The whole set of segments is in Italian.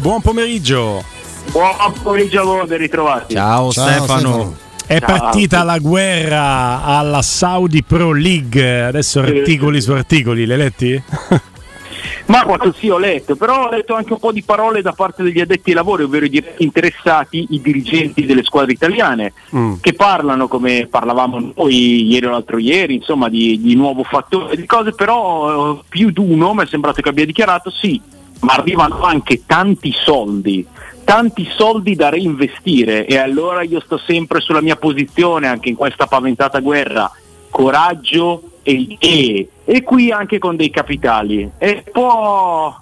Buon pomeriggio. Buon pomeriggio a voi, ben ritrovati. Ciao, Stefano. È Ciao. partita la guerra alla Saudi Pro League. Adesso articoli su articoli, le letti? Ma quanto sì ho letto, però ho letto anche un po' di parole da parte degli addetti ai lavori, ovvero i diretti interessati, i dirigenti delle squadre italiane, Mm. che parlano come parlavamo noi ieri o l'altro ieri, insomma, di, di nuovo fattore, di cose, però eh, più di uno mi è sembrato che abbia dichiarato sì, ma arrivano anche tanti soldi, tanti soldi da reinvestire e allora io sto sempre sulla mia posizione anche in questa paventata guerra, coraggio e idee e qui anche con dei capitali e può,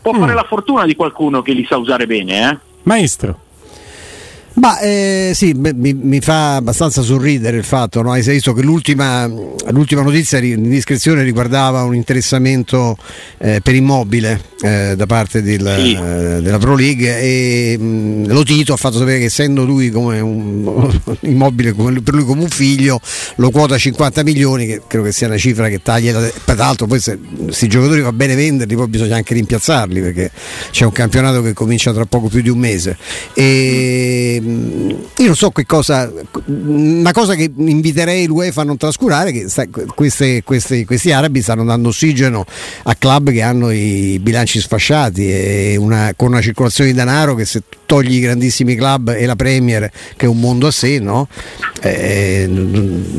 può fare la fortuna di qualcuno che li sa usare bene, eh? Maestro. Ma eh, sì, beh, mi, mi fa abbastanza sorridere il fatto, no? Hai visto che l'ultima, l'ultima notizia di indiscrezione riguardava un interessamento eh, per immobile eh, da parte del- eh, della Pro League e mh, lo Tito ha fatto sapere che essendo lui come un immobile come- per lui come un figlio lo quota 50 milioni che credo che sia una cifra che taglia la- tra l'altro poi se questi giocatori va bene venderli poi bisogna anche rimpiazzarli perché c'è un campionato che comincia tra poco più di un mese e io non so che cosa una cosa che inviterei l'UEFA a non trascurare che sta- queste- queste- questi arabi stanno dando ossigeno a club che hanno i bilanci sfasciati e una- con una circolazione di denaro che se togli i grandissimi club e la Premier che è un mondo a sé no? Eh,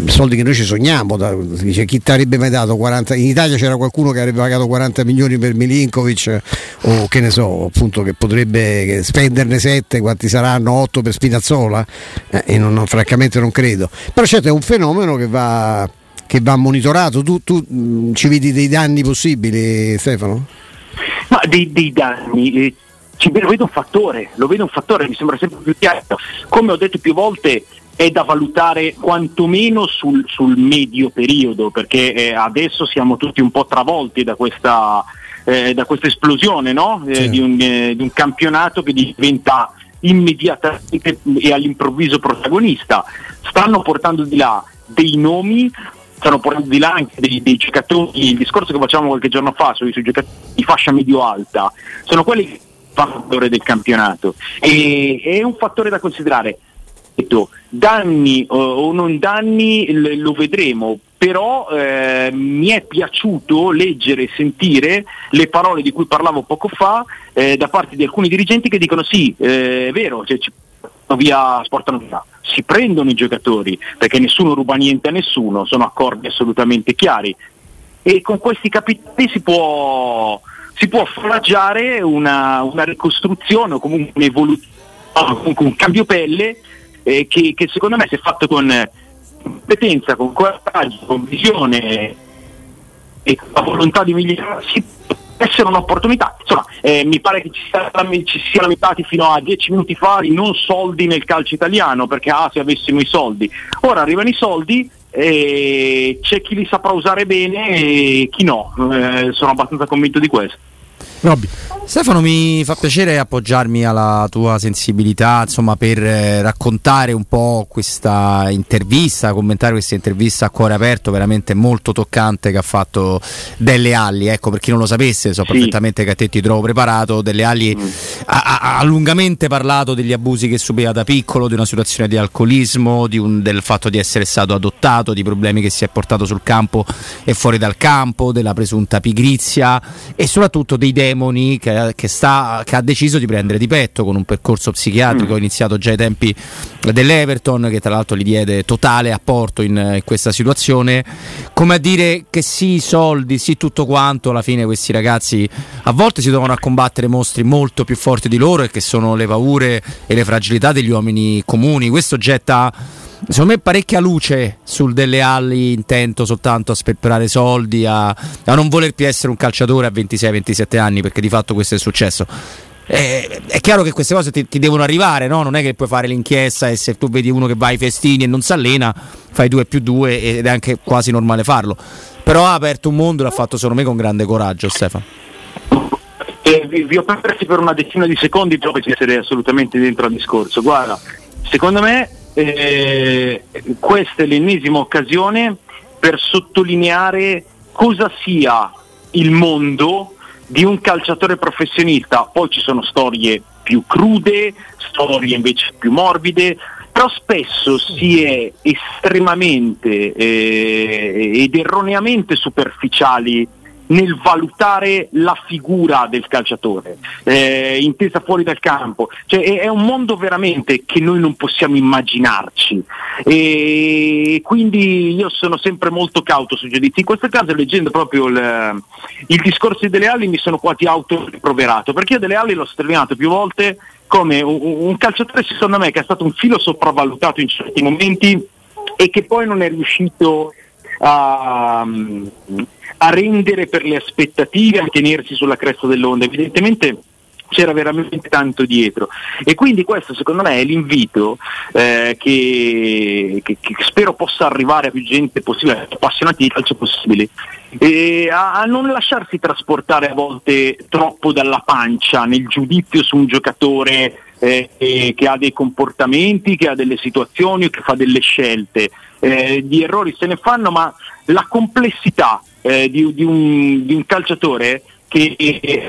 soldi che noi ci sogniamo da- dice chi ti avrebbe mai dato 40 in Italia c'era qualcuno che avrebbe pagato 40 milioni per Milinkovic o che ne so appunto che potrebbe spenderne 7 quanti saranno 8 per Spinazzola Eh, e non- non- francamente non credo però certo è un fenomeno che va che va monitorato tu, tu, mh, ci vedi dei danni possibili Stefano? Ma dei, dei danni, eh, ci lo vedo un fattore, lo vedo un fattore, mi sembra sempre più chiaro. Come ho detto più volte, è da valutare quantomeno sul, sul medio periodo, perché eh, adesso siamo tutti un po' travolti da questa, eh, da questa esplosione no? Eh, Sì. di, un, eh, di un campionato che diventa immediatamente e all'improvviso protagonista. Stanno portando di là dei nomi stanno portando di là anche dei, dei giocatori, il discorso che facciamo qualche giorno fa sui, sui giocatori di fascia medio-alta, sono quelli che fanno il valore del campionato e è un fattore da considerare. Danni o- o non danni lo vedremo, però eh, mi è piaciuto leggere e sentire le parole di cui parlavo poco fa eh, da parte di alcuni dirigenti che dicono sì, eh, è vero, cioè, ci portano via, sportano via, si prendono i giocatori perché nessuno ruba niente a nessuno, sono accordi assolutamente chiari. E con questi capitali si può, si può foraggiare una, una ricostruzione o comunque un'evoluzione, un cambio pelle eh, che, che secondo me se fatto con competenza, con coraggio, con visione e con la volontà di migliorarsi essere un'opportunità. Insomma, eh, mi pare che ci, sia- ci si sia lamentati fino a dieci minuti fa di non soldi nel calcio italiano, perché ah, se avessimo i soldi. Ora arrivano i soldi e c'è chi li saprà usare bene e chi no. Eh, sono abbastanza convinto di questo. Robby. Stefano, mi fa piacere appoggiarmi alla tua sensibilità, insomma, per eh, raccontare un po' questa intervista, commentare questa intervista a cuore aperto, veramente molto toccante che ha fatto Delle Alli. Ecco, per chi non lo sapesse, so Sì. perfettamente che a te ti trovo preparato. Delle Alli ha, ha- ha lungamente parlato degli abusi che subiva da piccolo, di una situazione di alcolismo, di un- del fatto di essere stato adottato, di problemi che si è portato sul campo e fuori dal campo, della presunta pigrizia e soprattutto dei demoni che, che sta- che ha deciso di prendere di petto con un percorso psichiatrico iniziato già ai tempi dell'Everton, che tra l'altro gli diede totale apporto in, in questa situazione. Come a dire che sì, i soldi, sì, tutto quanto, alla fine questi ragazzi a volte si trovano a combattere mostri molto più forti di loro e che sono le paure e le fragilità degli uomini comuni. Questo getta secondo me parecchia luce sul delle ali intento soltanto a sperperare soldi a, a non voler più essere un calciatore a 26-27 anni perché di fatto questo è successo Eh, è chiaro che queste cose ti, ti devono arrivare no? non è che puoi fare l'inchiesta e se tu vedi uno che va ai festini e non si allena fai 2 più 2 ed è anche quasi normale farlo però ha aperto un mondo e l'ha fatto secondo me con grande coraggio Stefano Eh, vi, vi ho persi per una decina di secondi proprio per essere assolutamente dentro al discorso. Guarda, secondo me eh, questa è l'ennesima occasione per sottolineare cosa sia il mondo di un calciatore professionista. Poi ci sono storie più crude, storie invece più morbide, però spesso si è estremamente eh, ed erroneamente superficiali nel valutare la figura del calciatore, eh, intesa fuori dal campo. Cioè, è, è un mondo veramente che noi non possiamo immaginarci. E quindi io sono sempre molto cauto sui giudizi. In questo caso, leggendo proprio il, il discorso di Dele Alli, mi sono quasi autoproverato, perché io Dele Alli l'ho sottolineato più volte come un, un calciatore, secondo me, che è stato un filo sopravvalutato in certi momenti e che poi non è riuscito a, a rendere per le aspettative, a tenersi sulla cresta dell'onda. Evidentemente c'era veramente tanto dietro e quindi questo secondo me è l'invito eh, che, che- che spero possa arrivare a più gente possibile, appassionati di calcio possibili e a, a non lasciarsi trasportare a volte troppo dalla pancia nel giudizio su un giocatore eh, eh, che ha dei comportamenti, che ha delle situazioni che fa delle scelte. Eh, di errori se ne fanno, ma la complessità eh, di, di un, di un calciatore che è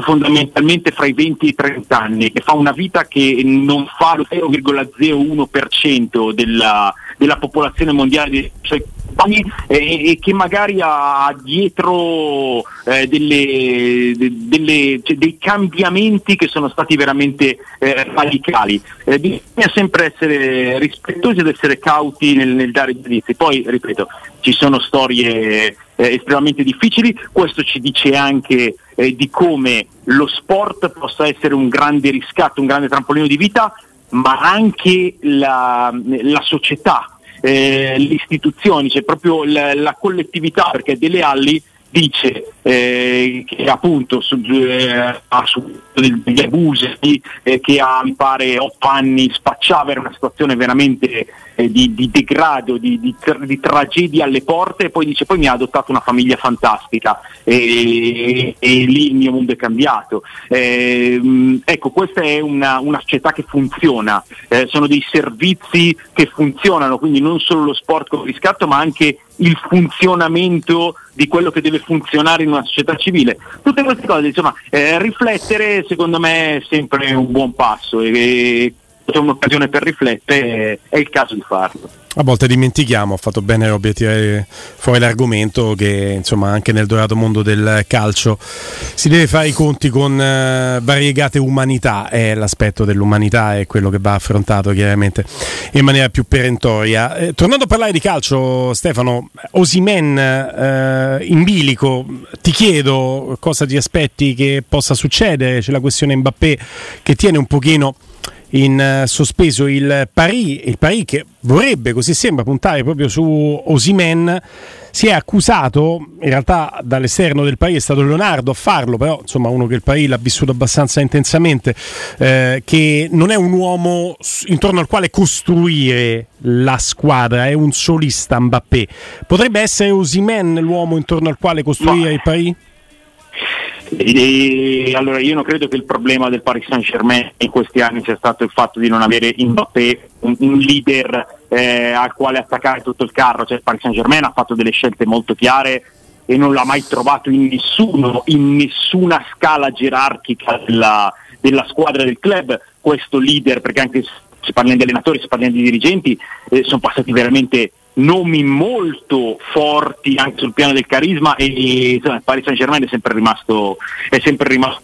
fondamentalmente fra i 20 e i 30 anni, che fa una vita che non fa lo 0,01% della, della popolazione mondiale di cioè, anni, eh, e che magari ha dietro eh, delle- de- delle- cioè, dei cambiamenti che sono stati veramente eh, radicali. Eh, bisogna sempre essere rispettosi ed essere cauti nel, nel dare giudizi. Poi, ripeto, ci sono storie eh, estremamente difficili, questo ci dice anche eh, di come lo sport possa essere un grande riscatto, un grande trampolino di vita, ma anche la, la società, eh, le istituzioni, cioè proprio la, la collettività, perché Dele Alli dice eh, che appunto su, eh, ha subito degli abusi, eh, che ha mi pare otto anni spacciava, era una situazione veramente eh, di, di degrado, di, di di tragedia alle porte e poi dice poi mi ha adottato una famiglia fantastica e, e lì il mio mondo è cambiato. Eh, ecco, questa è una, una società che funziona, eh, sono dei servizi che funzionano, quindi non solo lo sport con riscatto ma anche il funzionamento di quello che deve funzionare in una società civile. Tutte queste cose, insomma, eh, riflettere secondo me è sempre un buon passo e, c'è un'occasione per riflettere, è il caso di farlo. A volte dimentichiamo, ho fatto bene Robby a tirare fuori l'argomento che insomma anche nel dorato mondo del calcio si deve fare i conti con eh, variegate umanità e l'aspetto dell'umanità è quello che va affrontato chiaramente in maniera più perentoria. Eh, tornando a parlare di calcio, Stefano, Osimen eh, in bilico, ti chiedo cosa ti aspetti che possa succedere, c'è la questione Mbappé che tiene un pochino in eh, sospeso il Paris, il Paris che vorrebbe, così sembra, puntare proprio su Osimen. Si è accusato, in realtà dall'esterno del Paris è stato Leonardo a farlo, però insomma uno che il Paris l'ha vissuto abbastanza intensamente, eh, che non è un uomo intorno al quale costruire la squadra, è un solista Mbappé. Potrebbe essere Osimen l'uomo intorno al quale costruire Ma- il Paris? E, allora io non credo che il problema del Paris Saint Germain in questi anni sia stato il fatto di non avere Mbappé un, un leader eh, al quale attaccare tutto il carro, cioè il Paris Saint Germain ha fatto delle scelte molto chiare e non l'ha mai trovato in nessuno, in nessuna scala gerarchica della, della squadra del club questo leader, perché anche se parla di allenatori, si parla di dirigenti, eh, sono passati veramente nomi molto forti anche sul piano del carisma e, insomma, il Paris Saint Germain è sempre rimasto, è sempre rimasto.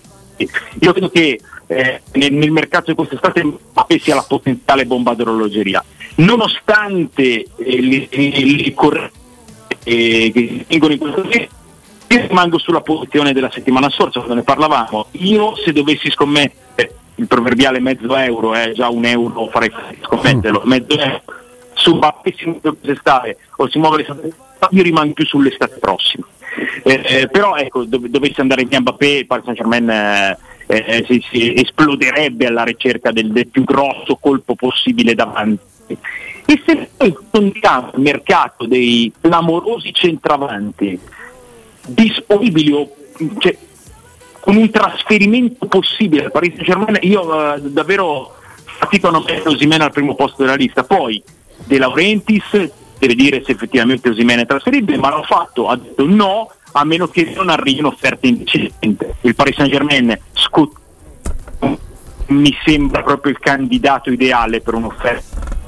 Io credo che eh, nel, nel mercato di quest'estate Mbappé sia la potenziale bomba d'orologeria. Nonostante eh, le, le corrette eh, che vengono in questo senso, io rimango sulla posizione della settimana scorsa quando ne parlavamo. Io se dovessi scommettere il proverbiale mezzo euro, è già un euro farei scommetterlo, mezzo euro su si muove quest'estate o si muove l'estate, io rimango più sull'estate prossima. Eh, eh, però ecco, dov- dovesse andare via Mbappé, il Paris Saint Germain eh, eh, si, si esploderebbe alla ricerca del, del più grosso colpo possibile davanti. E se noi contiamo il mercato dei clamorosi centravanti disponibili o cioè, con un trasferimento possibile al Paris Saint Germain, io eh, davvero fatico a non mettere Osimene al primo posto della lista. Poi De Laurentiis deve dire se effettivamente Osimene è trasferibile, ma l'ha fatto, ha detto no, a meno che non arrivi un'offerta indecente. Il Paris Saint Germain scut- mi sembra proprio il candidato ideale per un'offerta.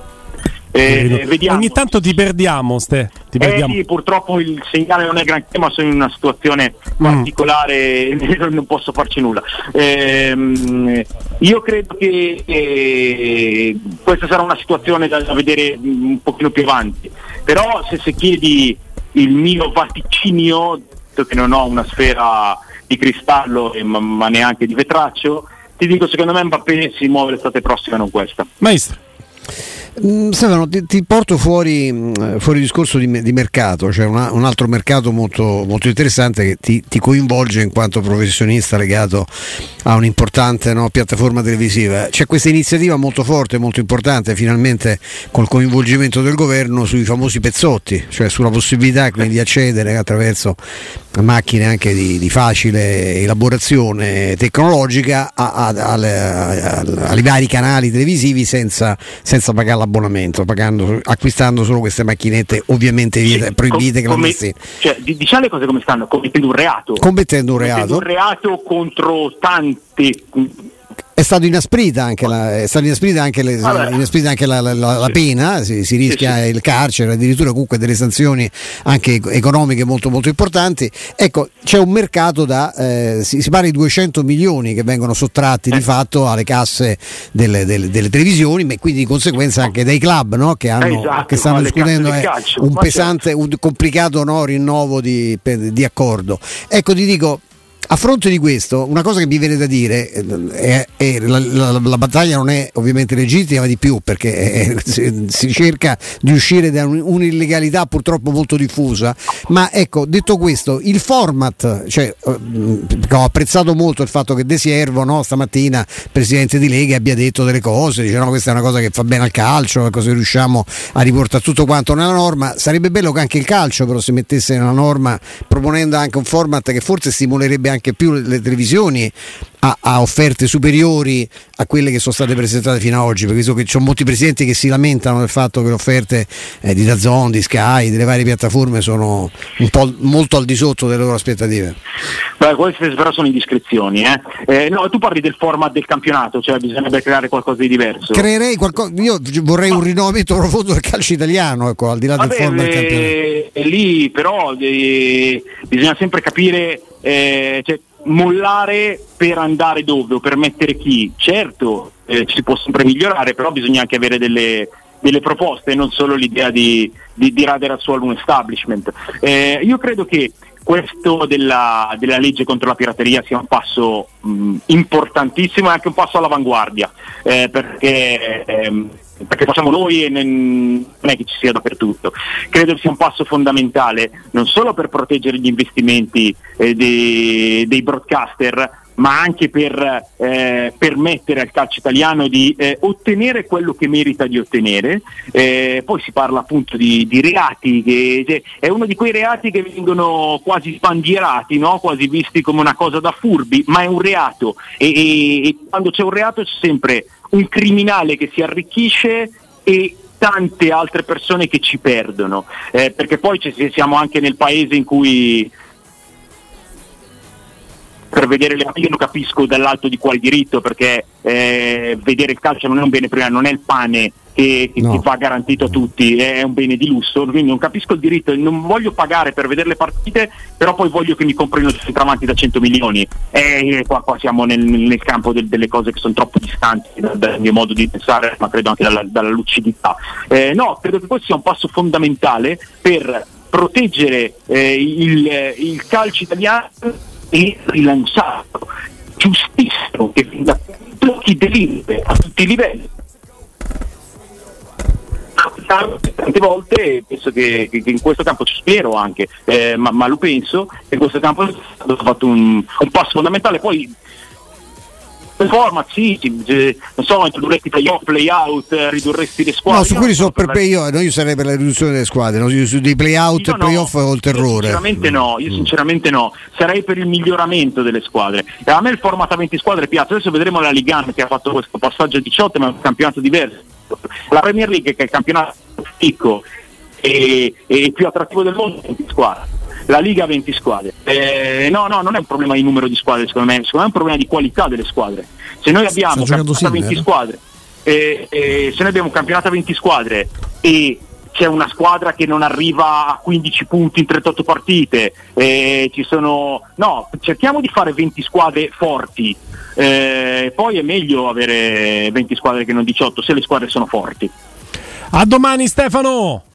Eh, vediamo. Ogni tanto ti perdiamo, Ste. Ti Eh perdiamo. sì, purtroppo il segnale non è granché, ma sono in una situazione Mm. particolare, non posso farci nulla. Ehm, io credo che eh, questa sarà una situazione da, da vedere mm, un pochino più avanti. Però se, se chiedi il mio vaticinio, che non ho una sfera di cristallo e ma, ma neanche di vetraccio, ti dico secondo me Mbappé si muove l'estate prossima, non questa. Maestro. Mm, Stefano, ti, ti porto fuori, mm, fuori discorso di, di mercato, cioè una- un altro mercato molto, molto interessante che ti, ti coinvolge in quanto professionista legato a un'importante no, piattaforma televisiva. C'è questa iniziativa molto forte, molto importante, finalmente col coinvolgimento del governo sui famosi pezzotti, cioè sulla possibilità quindi di accedere attraverso macchine anche di, di facile elaborazione tecnologica a- a- a- ai vari canali televisivi senza, senza pagare l'abbonamento, pagando- acquistando solo queste macchinette ovviamente viete- proibite Com- come- clandestine. cioè, di- diciamo le cose come stanno, commettendo un reato. Commettendo un Commettendo reato. un reato contro tanti. È stato inasprita anche la, è stata inasprita anche, le- inasprita anche la, la- la- la pena, si, si rischia il carcere, addirittura comunque delle sanzioni anche ec- economiche molto molto importanti. Ecco, c'è un mercato da, eh, si, si parla di 200 milioni che vengono sottratti Eh. di fatto alle casse delle, delle- delle televisioni, ma quindi di conseguenza anche dai club no? che, hanno- Esatto, che stanno discutendo eh, un ma pesante, un complicato no, rinnovo di, di accordo. Ecco, ti dico, a fronte di questo, una cosa che mi viene da dire eh, è, è la, la- la battaglia non è ovviamente legittima di più perché eh, si, si cerca di uscire da un- un'illegalità purtroppo molto diffusa, ma ecco, detto questo, il format, cioè, eh, ho apprezzato molto il fatto che De Siervo no, stamattina, presidente di Lega, abbia detto delle cose, dice no, questa è una cosa che fa bene al calcio, così riusciamo a riportare tutto quanto nella norma, sarebbe bello che anche il calcio però si mettesse nella norma proponendo anche un format che forse stimolerebbe anche più le, le televisioni a, a offerte superiori a quelle che sono state presentate fino ad oggi, perché so che ci sono molti presidenti che si lamentano del fatto che le offerte eh, di Dazon, di Sky, delle varie piattaforme sono un po' molto al di sotto delle loro aspettative. Beh, queste però sono indiscrezioni. Eh? Eh, no, tu parli del format del campionato, cioè bisognerebbe creare qualcosa di diverso. Creerei qualcosa, io vorrei un rinnovamento profondo del calcio italiano, ecco, al di là del Vabbè, format del campionato. eh, lì però eh, bisogna sempre capire, eh, cioè, mollare per andare dove o per mettere chi. Certo, eh, si può sempre migliorare, però bisogna anche avere delle, delle proposte, non solo l'idea di, di, di radere al suolo un establishment. Eh, io credo che questo della, della legge contro la pirateria sia un passo mh, importantissimo e anche un passo all'avanguardia, eh, perché, ehm, perché facciamo noi e non è che ci sia dappertutto. Credo sia un passo fondamentale non solo per proteggere gli investimenti eh, dei, dei broadcaster, ma anche per eh, permettere al calcio italiano di eh, ottenere quello che merita di ottenere. Eh, poi si parla appunto di, di reati, che cioè, è uno di quei reati che vengono quasi sbandierati, no? quasi visti come una cosa da furbi, ma è un reato e, e- e quando c'è un reato c'è sempre un criminale che si arricchisce e tante altre persone che ci perdono, Eh, perché poi siamo anche nel paese in cui per vedere le io non capisco dall'alto di quale diritto perché eh, vedere il calcio non è un bene primario, non è il pane che, che- No. va garantito a tutti, è un bene di lusso, quindi non capisco il diritto, non voglio pagare per vedere le partite, però poi voglio che mi comprino i centravanti da 100 milioni. E qua, qua siamo nel, nel campo del- delle cose che sono troppo distanti dal, dal mio modo di pensare, ma credo anche dalla, dalla lucidità. Eh, no, credo che questo sia un passo fondamentale per proteggere eh, il, il calcio italiano e rilanciarlo. Giustissimo che venga chi delibere a tutti i livelli. Tante volte penso che, che- in questo campo spero anche, eh, ma, ma lo penso, che in questo campo è stato fatto un, un passo fondamentale. Poi format sì, eh, non so, introdurresti play-off, play-out, eh, ridurresti le squadre. No, su quelli sono so per io, no, io sarei per la riduzione delle squadre, no? Su- su dei play-out e playoff no. ho il terrore. sinceramente no, io sinceramente no. Sarei per il miglioramento delle squadre. E a me il format a 20 squadre piace. Adesso vedremo la Ligan che ha fatto questo passaggio a 18, ma è un campionato diverso. La Premier League che è il campionato più e, e più attrattivo del mondo 20 squadre. La Liga ha 20 squadre. Eh, no, no, non è un problema di numero di squadre, secondo me, secondo me è un problema di qualità delle squadre. Se noi abbiamo un campionato a 20 Sinner? squadre, e, e se noi abbiamo un campionato a 20 squadre e c'è una squadra che non arriva a 15 punti in 38 partite, e ci sono... No, cerchiamo di fare 20 squadre forti, eh, poi è meglio avere 20 squadre che non 18 se le squadre sono forti. A domani Stefano!